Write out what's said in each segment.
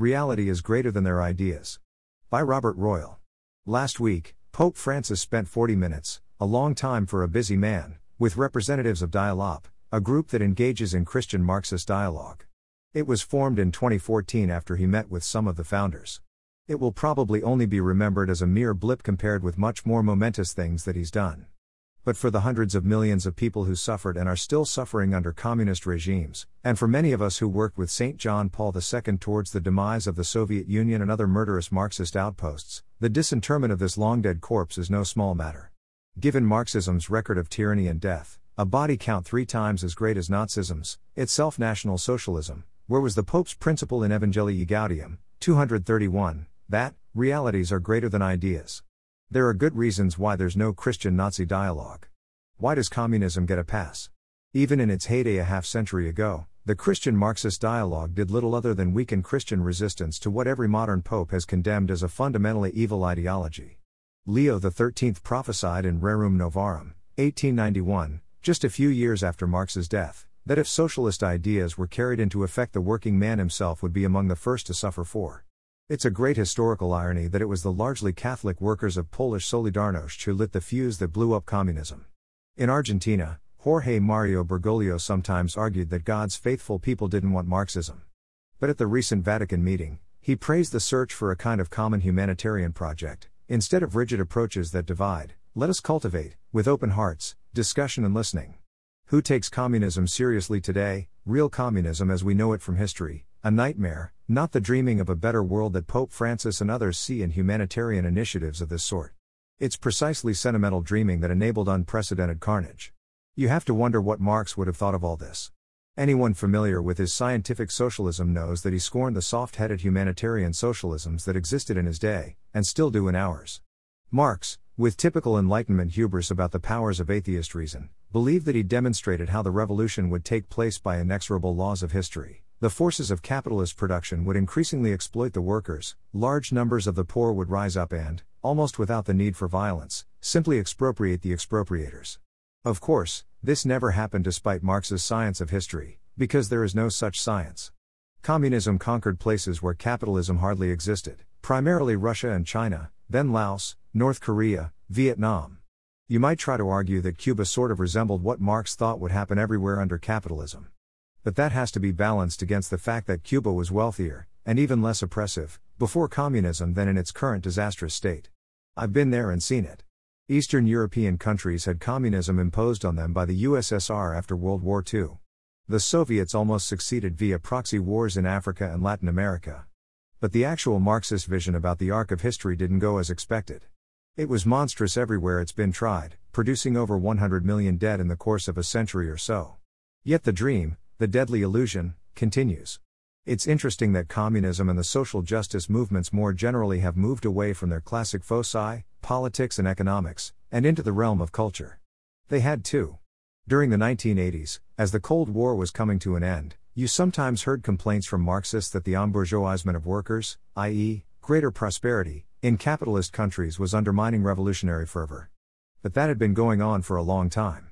Reality is greater than their ideas. By Robert Royal. Last week, Pope Francis spent 40 minutes, a long time for a busy man, with representatives of Dialop, a group that engages in Christian Marxist dialogue. It was formed in 2014 after he met with some of the founders. It will probably only be remembered as a mere blip compared with much more momentous things that he's done. But for the hundreds of millions of people who suffered and are still suffering under communist regimes, and for many of us who worked with St. John Paul II towards the demise of the Soviet Union and other murderous Marxist outposts, the disinterment of this long dead corpse is no small matter. Given Marxism's record of tyranny and death, a body count three times as great as Nazism's, itself National Socialism, where was the Pope's principle in Evangelii Gaudium, 231, that, realities are greater than ideas. There are good reasons why there's no Christian Nazi dialogue. Why does communism get a pass? Even in its heyday a half century ago, the Christian Marxist dialogue did little other than weaken Christian resistance to what every modern pope has condemned as a fundamentally evil ideology. Leo XIII prophesied in Rerum Novarum, 1891, just a few years after Marx's death, that if socialist ideas were carried into effect, the working man himself would be among the first to suffer for. It's a great historical irony that it was the largely Catholic workers of Polish Solidarność who lit the fuse that blew up communism. In Argentina, Jorge Mario Bergoglio sometimes argued that God's faithful people didn't want Marxism. But at the recent Vatican meeting, he praised the search for a kind of common humanitarian project. Instead of rigid approaches that divide, let us cultivate, with open hearts, discussion and listening. Who takes communism seriously today, real communism as we know it from history, a nightmare, not the dreaming of a better world that Pope Francis and others see in humanitarian initiatives of this sort. It's precisely sentimental dreaming that enabled unprecedented carnage. You have to wonder what Marx would have thought of all this. Anyone familiar with his scientific socialism knows that he scorned the soft headed humanitarian socialisms that existed in his day, and still do in ours. Marx, with typical Enlightenment hubris about the powers of atheist reason, believed that he demonstrated how the revolution would take place by inexorable laws of history. The forces of capitalist production would increasingly exploit the workers, large numbers of the poor would rise up and, almost without the need for violence, simply expropriate the expropriators. Of course, this never happened despite Marx's science of history, because there is no such science. Communism conquered places where capitalism hardly existed, primarily Russia and China, then Laos, North Korea, Vietnam. You might try to argue that Cuba sort of resembled what Marx thought would happen everywhere under capitalism. But that has to be balanced against the fact that Cuba was wealthier, and even less oppressive, before communism than in its current disastrous state. I've been there and seen it. Eastern European countries had communism imposed on them by the USSR after World War II. The Soviets almost succeeded via proxy wars in Africa and Latin America. But the actual Marxist vision about the arc of history didn't go as expected. It was monstrous everywhere it's been tried, producing over 100 million dead in the course of a century or so. Yet the dream, the deadly illusion, continues. It's interesting that communism and the social justice movements more generally have moved away from their classic foci, politics and economics, and into the realm of culture. They had to. During the 1980s, as the Cold War was coming to an end, you sometimes heard complaints from Marxists that the embourgeoisement of workers, i.e., greater prosperity, in capitalist countries was undermining revolutionary fervor. But that had been going on for a long time.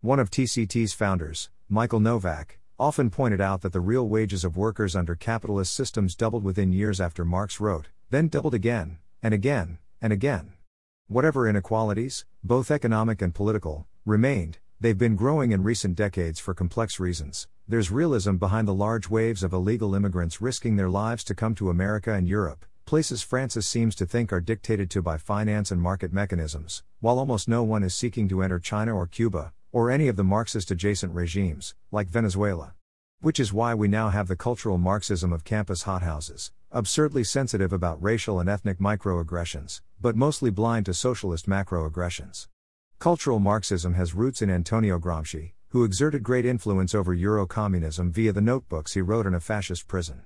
One of TCT's founders, Michael Novak, often pointed out that the real wages of workers under capitalist systems doubled within years after Marx wrote, then doubled again, and again, and again. Whatever inequalities, both economic and political, remained, they've been growing in recent decades for complex reasons. There's realism behind the large waves of illegal immigrants risking their lives to come to America and Europe, places Francis seems to think are dictated to by finance and market mechanisms, while almost no one is seeking to enter China or Cuba, or any of the Marxist adjacent regimes, like Venezuela. Which is why we now have the cultural Marxism of campus hothouses, absurdly sensitive about racial and ethnic microaggressions, but mostly blind to socialist macroaggressions. Cultural Marxism has roots in Antonio Gramsci, who exerted great influence over Euro communism via the notebooks he wrote in a fascist prison.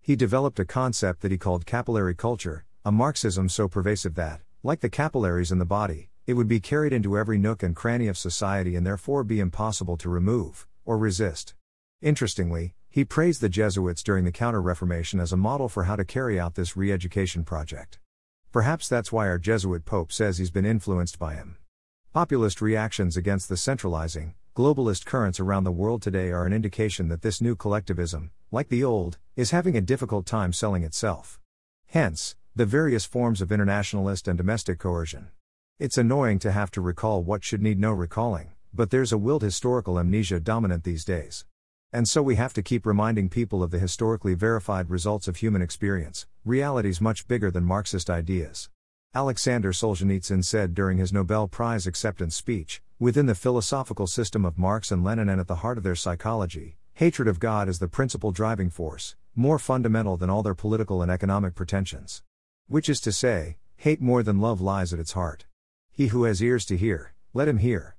He developed a concept that he called capillary culture, a Marxism so pervasive that, like the capillaries in the body, it would be carried into every nook and cranny of society and therefore be impossible to remove, or resist. Interestingly, he praised the Jesuits during the Counter Reformation as a model for how to carry out this re education project. Perhaps that's why our Jesuit Pope says he's been influenced by him. Populist reactions against the centralizing, Globalist currents around the world today are an indication that this new collectivism, like the old, is having a difficult time selling itself. Hence, the various forms of internationalist and domestic coercion. It's annoying to have to recall what should need no recalling, but there's a willed historical amnesia dominant these days. And so we have to keep reminding people of the historically verified results of human experience, realities much bigger than Marxist ideas. Alexander Solzhenitsyn said during his Nobel Prize acceptance speech Within the philosophical system of Marx and Lenin and at the heart of their psychology, hatred of God is the principal driving force, more fundamental than all their political and economic pretensions. Which is to say, hate more than love lies at its heart. He who has ears to hear, let him hear.